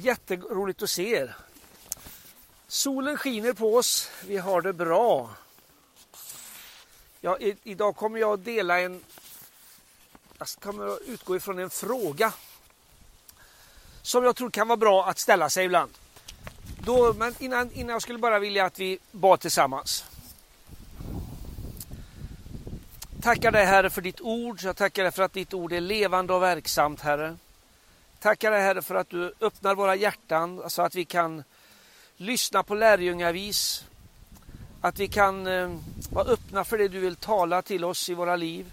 Jätteroligt att se er. Solen skiner på oss, vi har det bra. Ja, i, idag kommer jag att dela en... Jag kommer att utgå ifrån en fråga som jag tror kan vara bra att ställa sig ibland. Då, men innan, innan jag skulle bara vilja att vi bad tillsammans. Tackar dig Herre för ditt ord. Jag tackar dig för att ditt ord är levande och verksamt Herre. Tackar dig Herre för att du öppnar våra hjärtan så att vi kan lyssna på lärjungavis. Att vi kan eh, vara öppna för det du vill tala till oss i våra liv.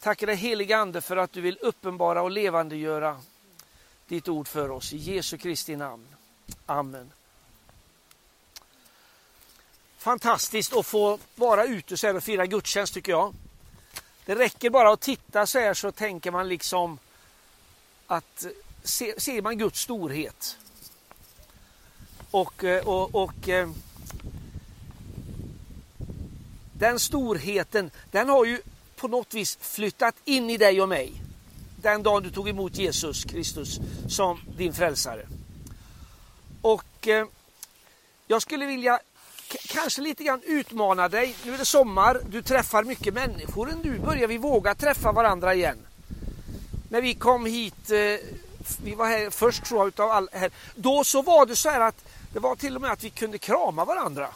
Tackar dig heliga Ande för att du vill uppenbara och levandegöra ditt ord för oss. I Jesu Kristi namn. Amen. Fantastiskt att få vara ute så här och fira gudstjänst tycker jag. Det räcker bara att titta så här så tänker man liksom att se, ser man Guds storhet. Och, eh, och, och eh, den storheten den har ju på något vis flyttat in i dig och mig. Den dagen du tog emot Jesus Kristus som din frälsare. Och eh, jag skulle vilja kanske lite grann utmana dig. Nu är det sommar, du träffar mycket människor. Nu börjar vi våga träffa varandra igen. När vi kom hit, eh, vi var här först tror jag utav all, här. Då så var det så här att det var till och med att vi kunde krama varandra.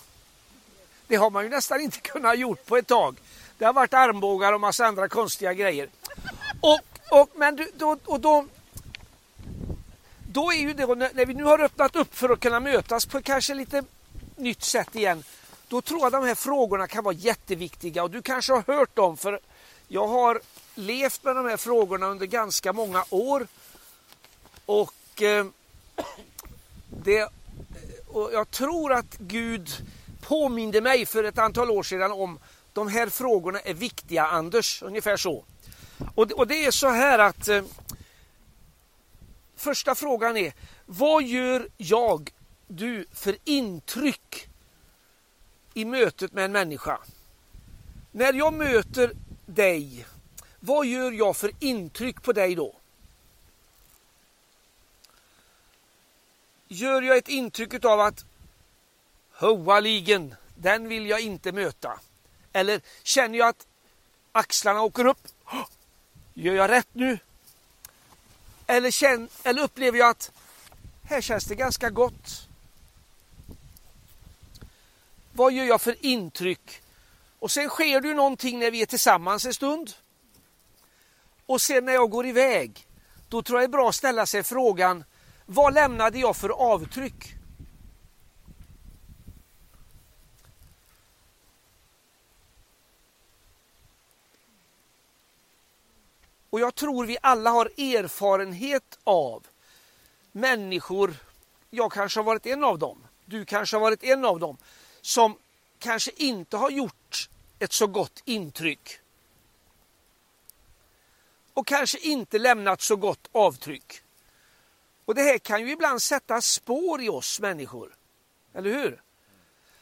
Det har man ju nästan inte kunnat gjort på ett tag. Det har varit armbågar och massa andra konstiga grejer. Och, och, men du, då, och då, då är ju det, när vi nu har öppnat upp för att kunna mötas på kanske lite nytt sätt igen. Då tror jag de här frågorna kan vara jätteviktiga och du kanske har hört dem för jag har levt med de här frågorna under ganska många år. Och, eh, det, och jag tror att Gud påminde mig för ett antal år sedan om de här frågorna är viktiga Anders, ungefär så. Och, och det är så här att eh, första frågan är vad gör jag du för intryck i mötet med en människa? När jag möter dig, vad gör jag för intryck på dig då? Gör jag ett intryck av att Hoaligen, den vill jag inte möta. Eller känner jag att axlarna åker upp? Gör jag rätt nu? Eller, känner, eller upplever jag att här känns det ganska gott. Vad gör jag för intryck? Och sen sker det ju någonting när vi är tillsammans en stund. Och sen när jag går iväg, då tror jag det är bra att ställa sig frågan, vad lämnade jag för avtryck? Och jag tror vi alla har erfarenhet av människor, jag kanske har varit en av dem, du kanske har varit en av dem, som kanske inte har gjort ett så gott intryck. Och kanske inte lämnat så gott avtryck. Och det här kan ju ibland sätta spår i oss människor. Eller hur?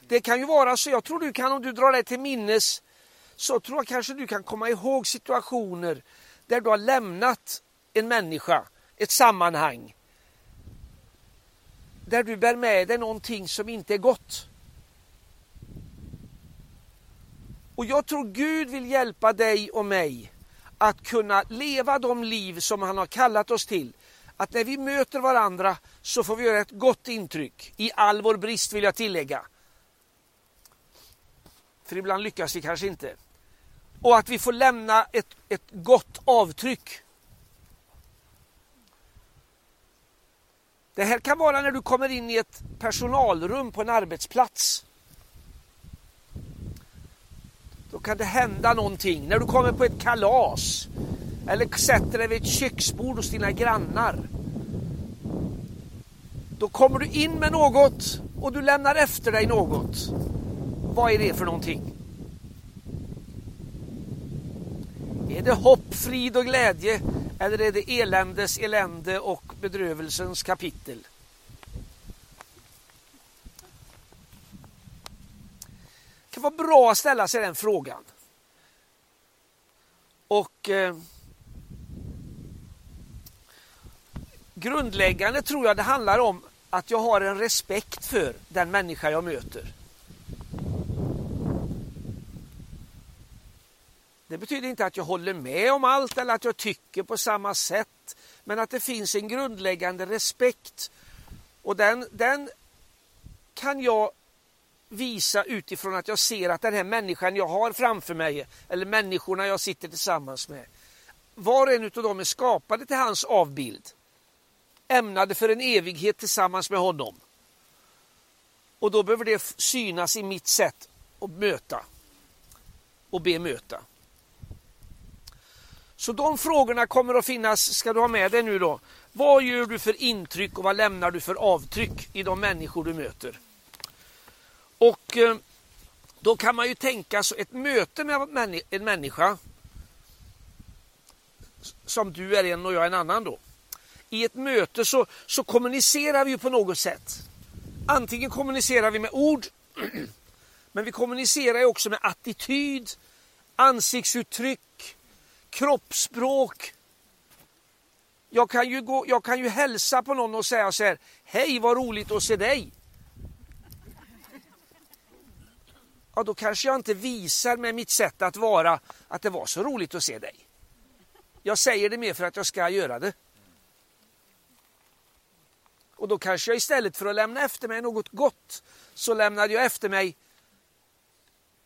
Det kan ju vara så, jag tror du kan om du drar dig till minnes, så tror jag kanske du kan komma ihåg situationer där du har lämnat en människa, ett sammanhang, där du bär med dig någonting som inte är gott. Och jag tror Gud vill hjälpa dig och mig att kunna leva de liv som han har kallat oss till. Att när vi möter varandra så får vi göra ett gott intryck. I all vår brist vill jag tillägga. För ibland lyckas vi kanske inte. Och att vi får lämna ett, ett gott avtryck. Det här kan vara när du kommer in i ett personalrum på en arbetsplats. Då kan det hända någonting. När du kommer på ett kalas eller sätter dig vid ett köksbord hos dina grannar. Då kommer du in med något och du lämnar efter dig något. Vad är det för någonting? Är det hopp, frid och glädje eller är det eländes, elände och bedrövelsens kapitel? Kan vara bra att ställa sig den frågan. Och eh, grundläggande tror jag det handlar om att jag har en respekt för den människa jag möter. Det betyder inte att jag håller med om allt eller att jag tycker på samma sätt. Men att det finns en grundläggande respekt. Och den, den kan jag visa utifrån att jag ser att den här människan jag har framför mig, eller människorna jag sitter tillsammans med, var och en av dem är skapade till hans avbild. Ämnade för en evighet tillsammans med honom. Och då behöver det synas i mitt sätt att möta och bemöta. Så de frågorna kommer att finnas, ska du ha med dig nu då. Vad gör du för intryck och vad lämnar du för avtryck i de människor du möter? Och eh, då kan man ju tänka sig ett möte med en människa som du är en och jag är en annan då. I ett möte så, så kommunicerar vi ju på något sätt. Antingen kommunicerar vi med ord, men vi kommunicerar ju också med attityd, ansiktsuttryck, kroppsspråk. Jag kan, ju gå, jag kan ju hälsa på någon och säga så här, hej vad roligt att se dig. Ja, då kanske jag inte visar med mitt sätt att vara att det var så roligt att se dig. Jag säger det mer för att jag ska göra det. Och då kanske jag istället för att lämna efter mig något gott så lämnade jag efter mig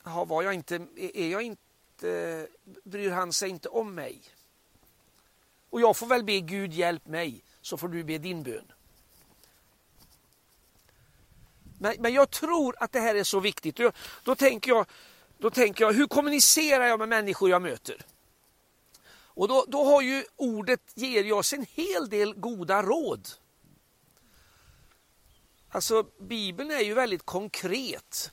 Jaha, var jag inte, är jag inte bryr han sig inte om mig. Och jag får väl be Gud hjälp mig, så får du be din bön. Men, men jag tror att det här är så viktigt. Då, då, tänker jag, då tänker jag, hur kommunicerar jag med människor jag möter? Och då, då har ju ordet ger oss en hel del goda råd. Alltså Bibeln är ju väldigt konkret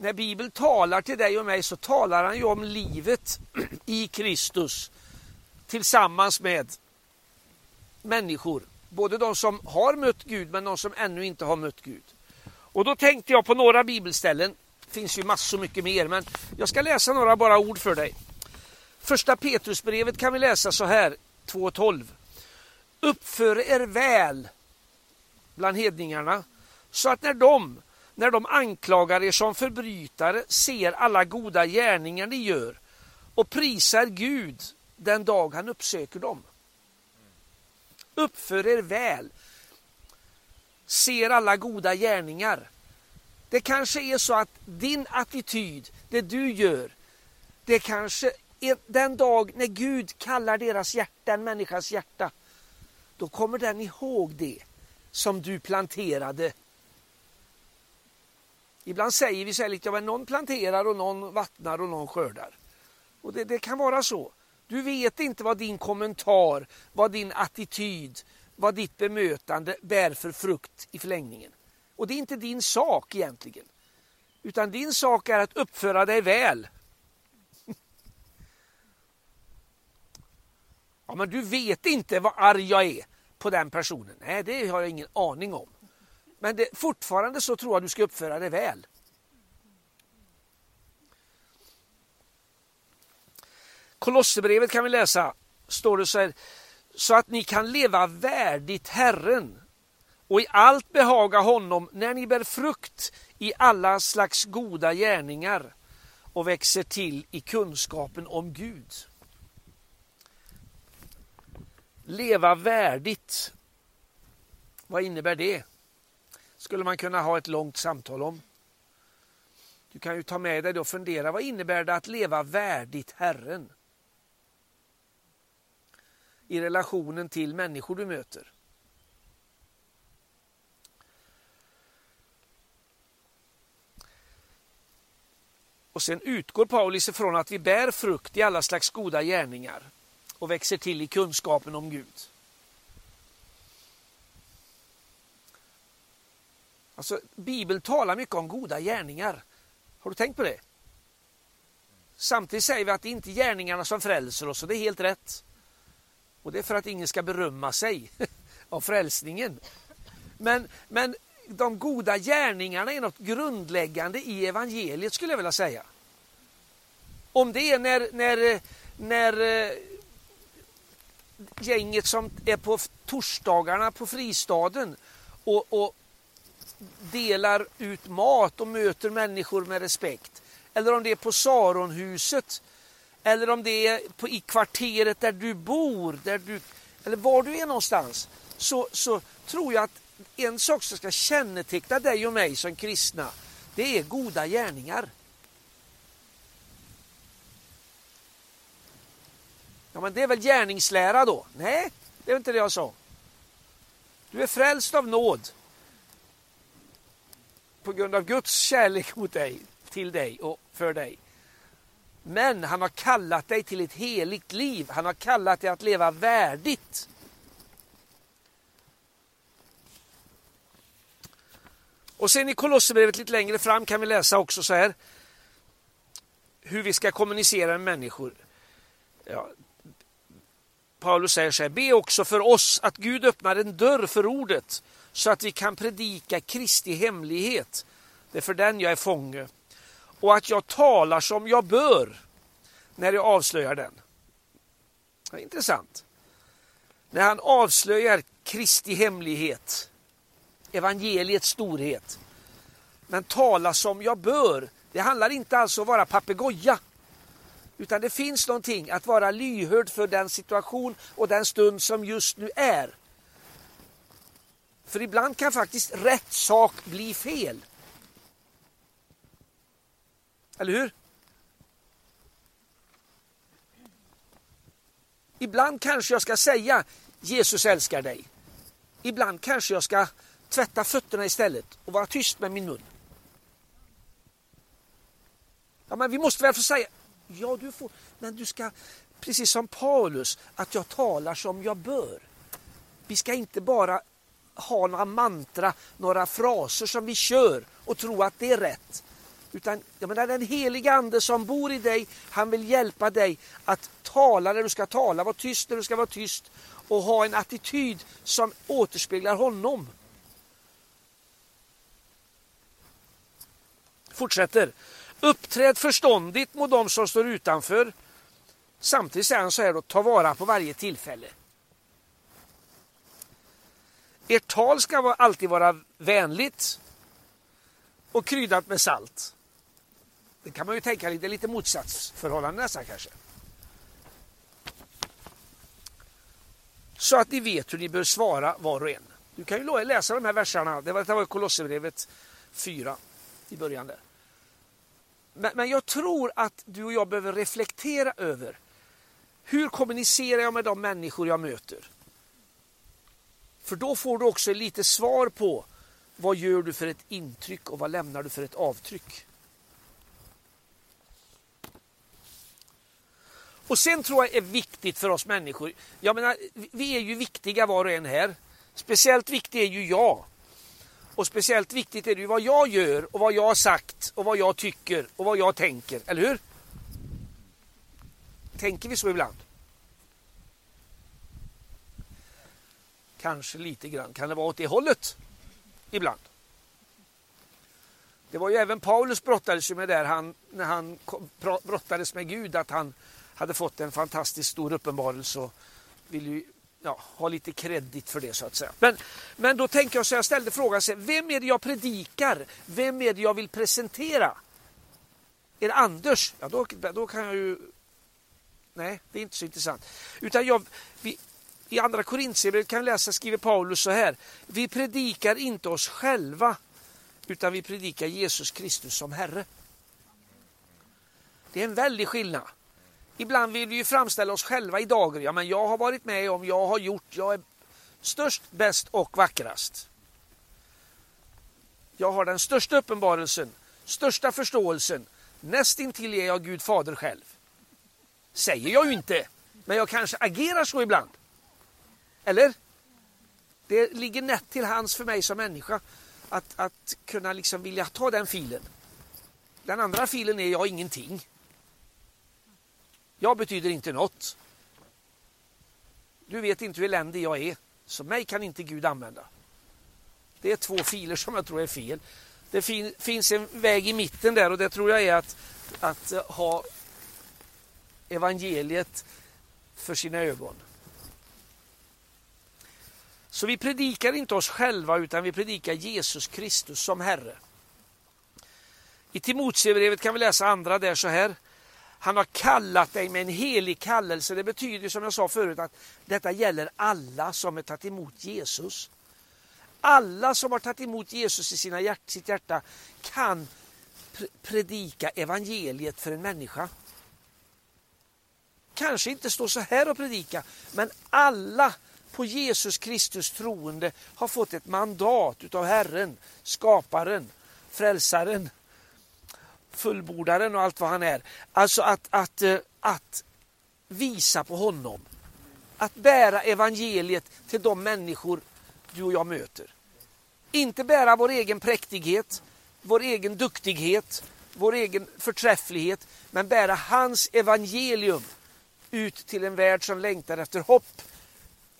när Bibeln talar till dig och mig så talar han ju om livet i Kristus tillsammans med människor. Både de som har mött Gud men de som ännu inte har mött Gud. Och då tänkte jag på några bibelställen. Det finns ju massor mycket mer men jag ska läsa några bara ord för dig. Första Petrusbrevet kan vi läsa så här 2.12. Uppför er väl bland hedningarna så att när de när de anklagar er som förbrytare ser alla goda gärningar ni gör och prisar Gud den dag han uppsöker dem. Uppför er väl. Ser alla goda gärningar. Det kanske är så att din attityd, det du gör, det kanske är den dag när Gud kallar deras hjärta, en människas hjärta, då kommer den ihåg det som du planterade Ibland säger vi så här lite, ja, någon planterar och någon vattnar och någon skördar. Och det, det kan vara så. Du vet inte vad din kommentar, vad din attityd, vad ditt bemötande bär för frukt i förlängningen. Och det är inte din sak egentligen. Utan din sak är att uppföra dig väl. Ja, men du vet inte vad arg jag är på den personen. Nej, det har jag ingen aning om. Men det, fortfarande så tror jag du ska uppföra dig väl. Kolosserbrevet kan vi läsa, står det så här, så att ni kan leva värdigt Herren och i allt behaga honom när ni bär frukt i alla slags goda gärningar och växer till i kunskapen om Gud. Leva värdigt. Vad innebär det? skulle man kunna ha ett långt samtal om. Du kan ju ta med dig det och fundera, vad innebär det att leva värdigt Herren? I relationen till människor du möter. Och sen utgår Paulus ifrån att vi bär frukt i alla slags goda gärningar och växer till i kunskapen om Gud. Alltså, Bibeln talar mycket om goda gärningar. Har du tänkt på det? Samtidigt säger vi att det inte är gärningarna som frälser oss och det är helt rätt. Och det är för att ingen ska berömma sig av frälsningen. Men, men de goda gärningarna är något grundläggande i evangeliet skulle jag vilja säga. Om det är när, när, när eh, gänget som är på torsdagarna på fristaden och, och delar ut mat och möter människor med respekt. Eller om det är på Saronhuset. Eller om det är på, i kvarteret där du bor. Där du, eller var du är någonstans. Så, så tror jag att en sak som ska känneteckna dig och mig som kristna. Det är goda gärningar. Ja, men det är väl gärningslära då? Nej, det är inte det jag sa. Du är frälst av nåd. På grund av Guds kärlek mot dig, till dig och för dig. Men han har kallat dig till ett heligt liv. Han har kallat dig att leva värdigt. Och sen i Kolosserbrevet lite längre fram kan vi läsa också så här. Hur vi ska kommunicera med människor. Ja, Paulus säger så här, be också för oss att Gud öppnar en dörr för ordet så att vi kan predika Kristi hemlighet. Det är för den jag är fånge. Och att jag talar som jag bör när jag avslöjar den. Det är intressant. När han avslöjar Kristi hemlighet, evangeliets storhet. Men tala som jag bör. Det handlar inte alltså om att vara papegoja. Utan det finns någonting att vara lyhörd för den situation och den stund som just nu är. För ibland kan faktiskt rätt sak bli fel. Eller hur? Ibland kanske jag ska säga Jesus älskar dig. Ibland kanske jag ska tvätta fötterna istället och vara tyst med min mun. Ja, men vi måste väl få säga Ja, du får, men du ska, precis som Paulus, att jag talar som jag bör. Vi ska inte bara ha några mantra, några fraser som vi kör och tro att det är rätt. Utan jag menar, den heliga ande som bor i dig, han vill hjälpa dig att tala när du ska tala, vara tyst när du ska vara tyst och ha en attityd som återspeglar honom. Fortsätter. Uppträd förståndigt mot dem som står utanför. Samtidigt säger han så här då, ta vara på varje tillfälle. Ert tal ska alltid vara vänligt och kryddat med salt. Det kan man ju tänka lite, lite motsatsförhållande nästan kanske. Så att ni vet hur ni bör svara var och en. Du kan ju läsa de här verserna. Det var, Kolosserbrevet 4 i början där. Men, men jag tror att du och jag behöver reflektera över hur kommunicerar jag med de människor jag möter? För då får du också lite svar på vad gör du för ett intryck och vad lämnar du för ett avtryck? Och sen tror jag är viktigt för oss människor. Jag menar, vi är ju viktiga var och en här. Speciellt viktig är ju jag. Och speciellt viktigt är det ju vad jag gör och vad jag har sagt och vad jag tycker och vad jag tänker, eller hur? Tänker vi så ibland? Kanske lite grann. Kan det vara åt det hållet? Ibland. Det var ju även Paulus brottades med där han, när han brottades med Gud att han hade fått en fantastiskt stor uppenbarelse och vill ju ja, ha lite kredit för det så att säga. Men, men då tänker jag så jag ställde frågan, så vem är det jag predikar? Vem är det jag vill presentera? Är det Anders? Ja, då, då kan jag ju... Nej, det är inte så intressant. Utan jag, vi, I andra Korintierbrevet kan vi läsa, skriver Paulus så här. Vi predikar inte oss själva, utan vi predikar Jesus Kristus som Herre. Det är en väldig skillnad. Ibland vill vi ju framställa oss själva i dagar. Ja, men jag har varit med om, jag har gjort, jag är störst, bäst och vackrast. Jag har den största uppenbarelsen, största förståelsen. Nästintill är jag Gud fader själv. Säger jag ju inte, men jag kanske agerar så ibland. Eller? Det ligger nätt till hands för mig som människa att, att kunna liksom vilja ta den filen. Den andra filen är jag ingenting. Jag betyder inte något. Du vet inte hur eländig jag är, så mig kan inte Gud använda. Det är två filer som jag tror är fel. Det fin finns en väg i mitten där och det tror jag är att, att eh, ha evangeliet för sina ögon. Så vi predikar inte oss själva utan vi predikar Jesus Kristus som Herre. I Timoteusbrevet kan vi läsa andra där så här. Han har kallat dig med en helig kallelse. Det betyder som jag sa förut att detta gäller alla som har tagit emot Jesus. Alla som har tagit emot Jesus i sina hjärt, sitt hjärta kan predika evangeliet för en människa. Kanske inte stå så här och predika, men alla på Jesus Kristus troende har fått ett mandat utav Herren, skaparen, frälsaren, fullbordaren och allt vad han är. Alltså att, att, eh, att visa på honom. Att bära evangeliet till de människor du och jag möter. Inte bära vår egen präktighet, vår egen duktighet, vår egen förträfflighet, men bära hans evangelium ut till en värld som längtar efter hopp,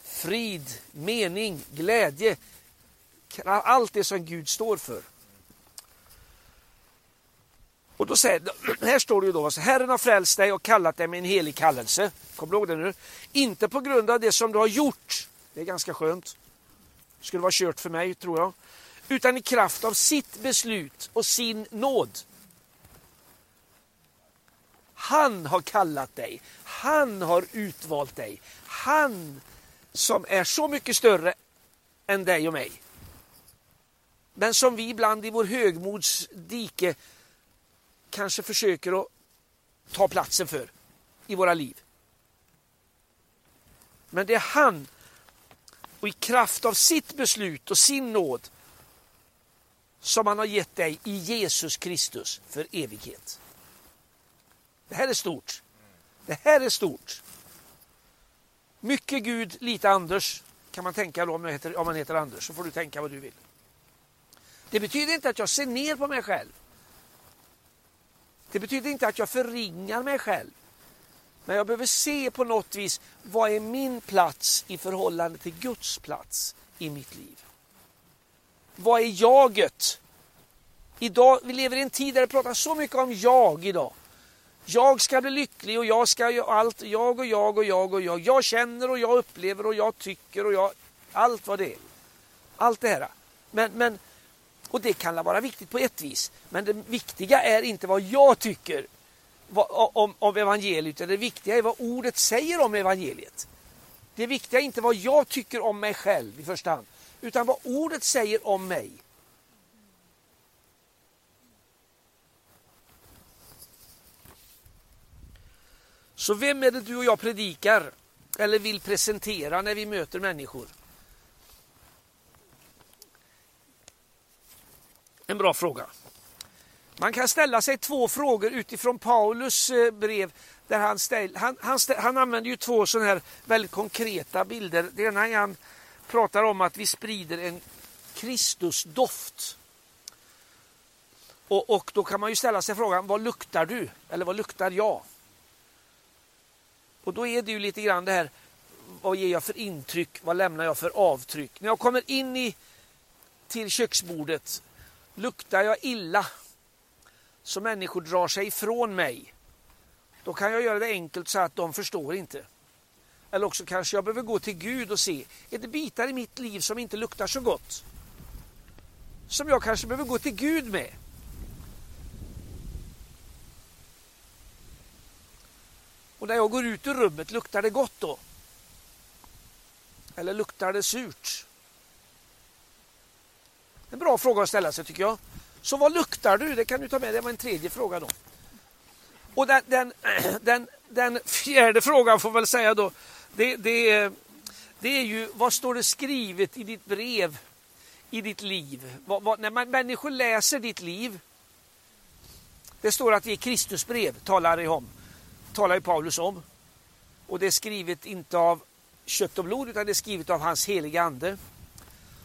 frid, mening, glädje. Allt det som Gud står för. Och då säger, här står det ju då, Herren har frälst dig och kallat dig med en helig kallelse. Kommer du ihåg det nu? Inte på grund av det som du har gjort. Det är ganska skönt. Det skulle vara kört för mig, tror jag. Utan i kraft av sitt beslut och sin nåd. Han har kallat dig. Han har utvalt dig. Han som är så mycket större än dig och mig. Men som vi ibland i vår högmods dike kanske försöker att ta platsen för i våra liv. Men det är han och i kraft av sitt beslut och sin nåd som han har gett dig i Jesus Kristus för evighet. Det här är stort. Det här är stort. Mycket Gud, lite Anders kan man tänka då om, heter, om man heter Anders. Så får du tänka vad du vill. Det betyder inte att jag ser ner på mig själv. Det betyder inte att jag förringar mig själv. Men jag behöver se på något vis, vad är min plats i förhållande till Guds plats i mitt liv? Vad är jaget? Idag, vi lever i en tid där det pratas så mycket om jag idag. Jag ska bli lycklig och jag ska göra allt. Jag och jag och jag och jag. Jag känner och jag upplever och jag tycker och jag... Allt vad det är. Allt det här. Men, men och det kan vara viktigt på ett vis. Men det viktiga är inte vad jag tycker om, om evangeliet. Utan det viktiga är vad ordet säger om evangeliet. Det viktiga är inte vad jag tycker om mig själv i första hand. Utan vad ordet säger om mig. Så vem är det du och jag predikar eller vill presentera när vi möter människor? En bra fråga. Man kan ställa sig två frågor utifrån Paulus eh, brev. Där han, ställ, han, han, ställ, han använder ju två sådana här väldigt konkreta bilder. Det ena är han pratar om att vi sprider en Kristusdoft. Och, och då kan man ju ställa sig frågan, vad luktar du? Eller vad luktar jag? Och då är det ju lite grann det här, vad ger jag för intryck? Vad lämnar jag för avtryck? När jag kommer in i, till köksbordet Luktar jag illa så människor drar sig ifrån mig, då kan jag göra det enkelt så att de förstår inte. Eller också kanske jag behöver gå till Gud och se, är det bitar i mitt liv som inte luktar så gott? Som jag kanske behöver gå till Gud med. Och när jag går ut ur rummet, luktar det gott då? Eller luktar det surt? En bra fråga att ställa sig tycker jag. Så vad luktar du? Det kan du ta med. Det var en tredje fråga då. Och den, den, den, den fjärde frågan får väl säga då. Det, det, det är ju vad står det skrivet i ditt brev i ditt liv? Vad, vad, när man, människor läser ditt liv. Det står att det är Kristusbrev talar, om, talar ju Paulus om. Och det är skrivet inte av kött och blod utan det är skrivet av hans heliga ande.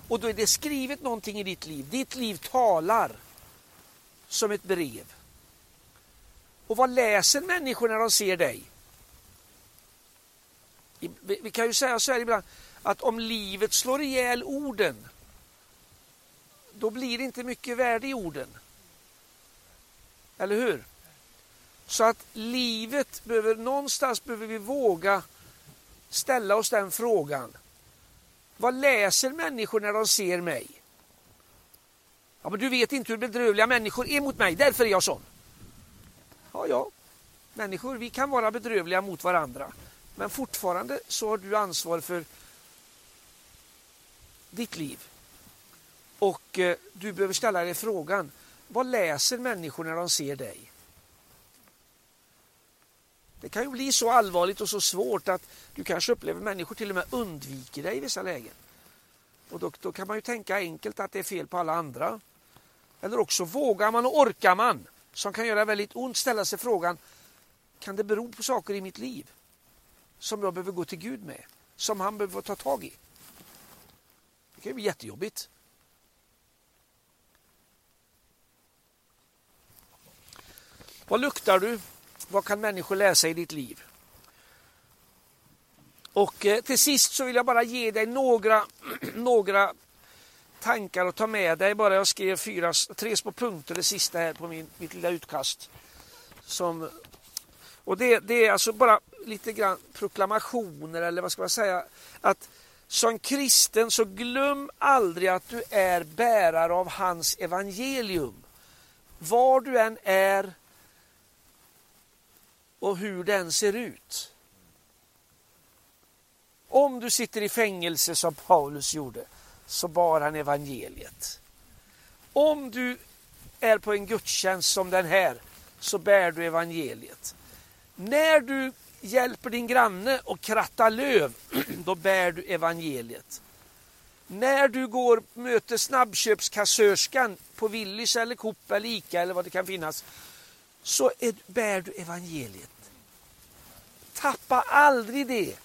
Och då är det skrivet någonting i ditt liv. Ditt liv talar som ett brev. Och vad läser människor när de ser dig? Vi kan ju säga så här ibland att om livet slår ihjäl orden då blir det inte mycket värde i orden. Eller hur? Så att livet behöver, någonstans behöver vi våga ställa oss den frågan. Vad läser människor när de ser mig? Ja, men du vet inte hur bedrövliga människor är mot mig, därför är jag sån. Ja, ja, människor, vi kan vara bedrövliga mot varandra. Men fortfarande så har du ansvar för ditt liv. Och eh, du behöver ställa dig frågan, vad läser människor när de ser dig? Det kan ju bli så allvarligt och så svårt att du kanske upplever människor till och med undviker dig i vissa lägen. Och då, då kan man ju tänka enkelt att det är fel på alla andra. Eller också vågar man och orkar man, som kan göra väldigt ont, ställa sig frågan, kan det bero på saker i mitt liv som jag behöver gå till Gud med? Som han behöver ta tag i? Det kan ju bli jättejobbigt. Vad luktar du? Vad kan människor läsa i ditt liv? Och eh, till sist så vill jag bara ge dig några, några tankar att ta med dig. Bara jag skrev fyra, tre små punkter, det sista här på min, mitt lilla utkast. Som, och det, det är alltså bara lite grann proklamationer eller vad ska man säga. Att som kristen så glöm aldrig att du är bärare av hans evangelium. Var du än är och hur den ser ut. Om du sitter i fängelse som Paulus gjorde så bar han evangeliet. Om du är på en gudstjänst som den här så bär du evangeliet. När du hjälper din granne att kratta löv, då bär du evangeliet. När du går möter snabbköpskassörskan på Willys eller Coop eller Ica eller vad det kan finnas, så är, bär du evangeliet. Tappa aldrig det.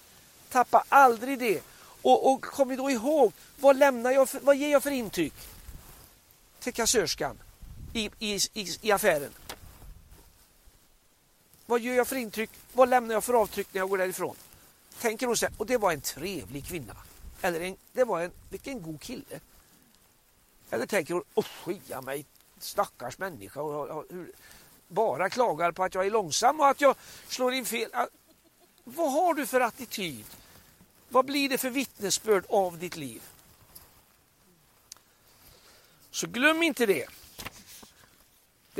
Tappa aldrig det. Och, och kom då ihåg, vad, lämnar jag för, vad ger jag för intryck till kassörskan i, i, i, i affären? Vad gör jag för intryck? Vad lämnar jag för avtryck när jag går därifrån? Tänker hon så här, och det var en trevlig kvinna. Eller en, det var en, vilken god kille. Eller tänker hon, åh skia mig, stackars människa. Hur, bara klagar på att jag är långsam och att jag slår in fel. Äh, vad har du för attityd? Vad blir det för vittnesbörd av ditt liv? Så glöm inte det.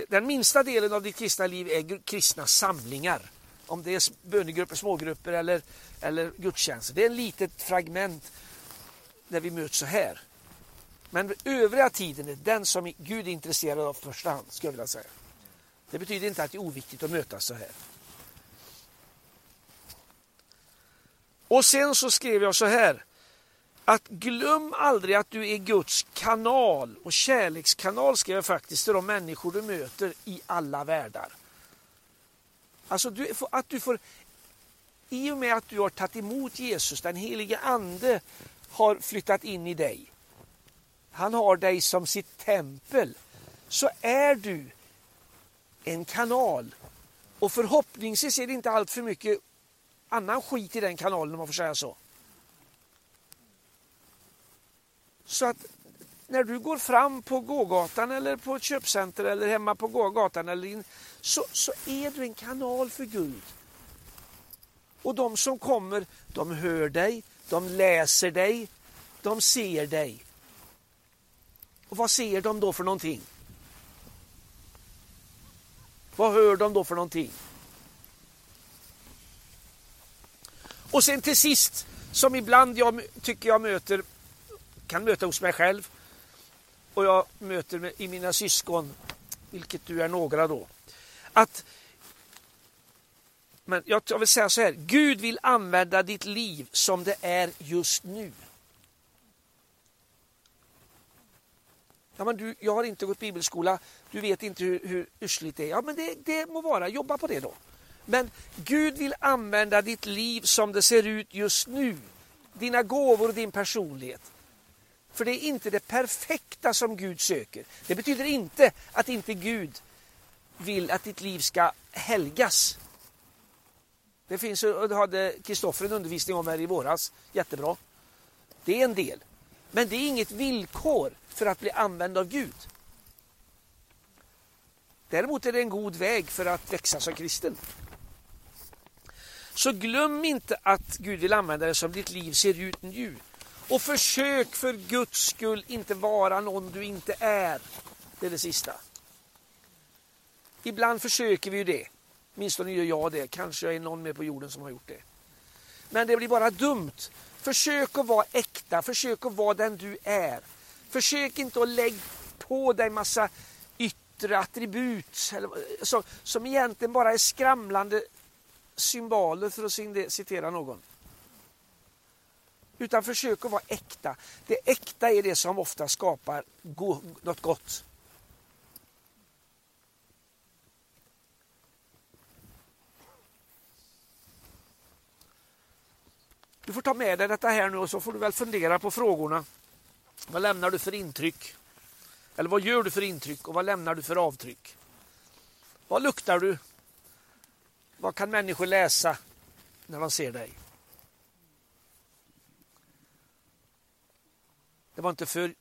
Den minsta delen av ditt kristna liv är kristna samlingar. Om det är bönegrupper, smågrupper eller, eller gudstjänster. Det är ett litet fragment där vi möts så här. Men övriga tiden är den som Gud är intresserad av första hand, skulle jag vilja säga. Det betyder inte att det är oviktigt att mötas så här. Och sen så skrev jag så här. Att glöm aldrig att du är Guds kanal och kärlekskanal skrev jag faktiskt till de människor du möter i alla världar. Alltså du, att du får, i och med att du har tagit emot Jesus, den helige ande har flyttat in i dig. Han har dig som sitt tempel. Så är du en kanal. Och förhoppningsvis är det inte allt för mycket annan skit i den kanalen om man får säga så. Så att när du går fram på gågatan eller på ett köpcenter eller hemma på gågatan eller in, så, så är du en kanal för Gud. Och de som kommer, de hör dig, de läser dig, de ser dig. Och vad ser de då för någonting? Vad hör de då för någonting? Och sen till sist, som ibland jag tycker jag möter, kan möta hos mig själv och jag möter med, i mina syskon, vilket du är några då. Att men jag, jag vill säga så här, Gud vill använda ditt liv som det är just nu. Ja, men du, jag har inte gått bibelskola, du vet inte hur, hur usligt det är. Ja, men det, det må vara, jobba på det då. Men Gud vill använda ditt liv som det ser ut just nu. Dina gåvor och din personlighet. För det är inte det perfekta som Gud söker. Det betyder inte att inte Gud vill att ditt liv ska helgas. Det finns, och det hade Kristoffer en undervisning om här i våras. Jättebra. Det är en del. Men det är inget villkor för att bli använd av Gud. Däremot är det en god väg för att växa som kristen. Så glöm inte att Gud vill använda dig som ditt liv ser ut nu. Och försök för Guds skull inte vara någon du inte är. Det är det sista. Ibland försöker vi ju det. Åtminstone gör jag det. Kanske är någon mer på jorden som har gjort det. Men det blir bara dumt. Försök att vara äkta. Försök att vara den du är. Försök inte att lägga på dig massa yttre attribut som, som egentligen bara är skramlande symboler för att citera någon. Utan försök att vara äkta. Det äkta är det som ofta skapar go något gott. Du får ta med dig detta här nu och så får du väl fundera på frågorna. Vad lämnar du för intryck? Eller vad gör du för intryck och vad lämnar du för avtryck? Vad luktar du? Vad kan människor läsa när de ser dig? Det var inte för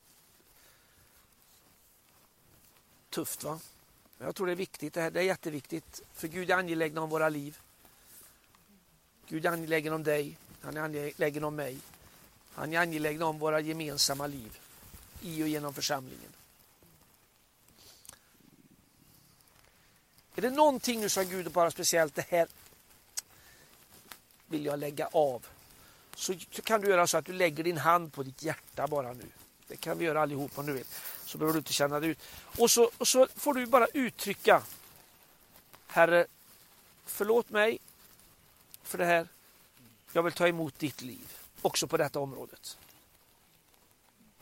tufft va? Jag tror det är viktigt. Det, här, det är jätteviktigt. För Gud är angelägen om våra liv. Gud är angelägen om dig. Han är angelägen om mig. Han är angelägen om våra gemensamma liv i och genom församlingen. Är det någonting nu som Gud bara speciellt det här vill jag lägga av. Så kan du göra så att du lägger din hand på ditt hjärta bara nu. Det kan vi göra allihop om du vill. Så behöver du inte känna det ut. Och så, och så får du bara uttrycka Herre, förlåt mig för det här. Jag vill ta emot ditt liv också på detta området.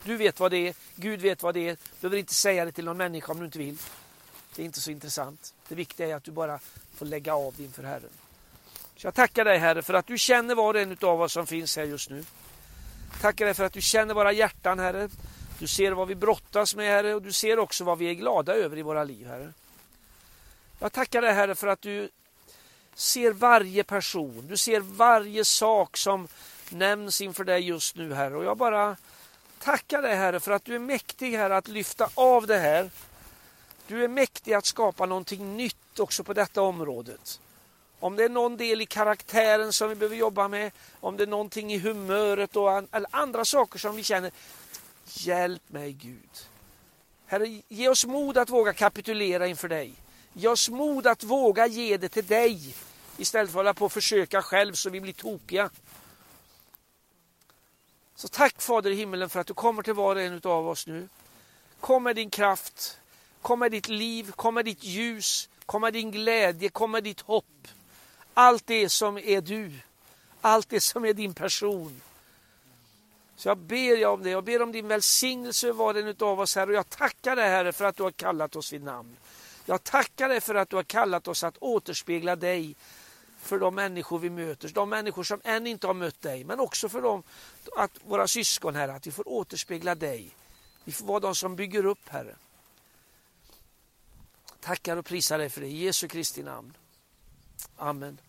Du vet vad det är, Gud vet vad det är. Du behöver inte säga det till någon människa om du inte vill. Det är inte så intressant. Det viktiga är att du bara får lägga av inför Herren. Så jag tackar dig Herre för att du känner var och en av oss som finns här just nu. Tackar dig för att du känner våra hjärtan Herre. Du ser vad vi brottas med Herre och du ser också vad vi är glada över i våra liv Herre. Jag tackar dig Herre för att du ser varje person, du ser varje sak som nämns inför dig just nu Herre. Och jag bara tackar dig Herre för att du är mäktig Herre att lyfta av det här. Du är mäktig att skapa någonting nytt också på detta området. Om det är någon del i karaktären som vi behöver jobba med, om det är någonting i humöret och eller andra saker som vi känner. Hjälp mig Gud. Herre, ge oss mod att våga kapitulera inför dig. Ge oss mod att våga ge det till dig istället för att hålla på och försöka själv så vi blir tokiga. Så tack Fader i himmelen för att du kommer till var och en av oss nu. Kom med din kraft, kom med ditt liv, kom med ditt ljus, kom med din glädje, kom med ditt hopp. Allt det som är du, allt det som är din person. Så jag ber jag om det, jag ber om din välsignelse över var en av oss här och jag tackar dig Herre för att du har kallat oss vid namn. Jag tackar dig för att du har kallat oss att återspegla dig för de människor vi möter, de människor som än inte har mött dig, men också för dem, att våra syskon här, att vi får återspegla dig. Vi får vara de som bygger upp Herre. Tackar och prisar dig för det i Jesu Kristi namn. Amen.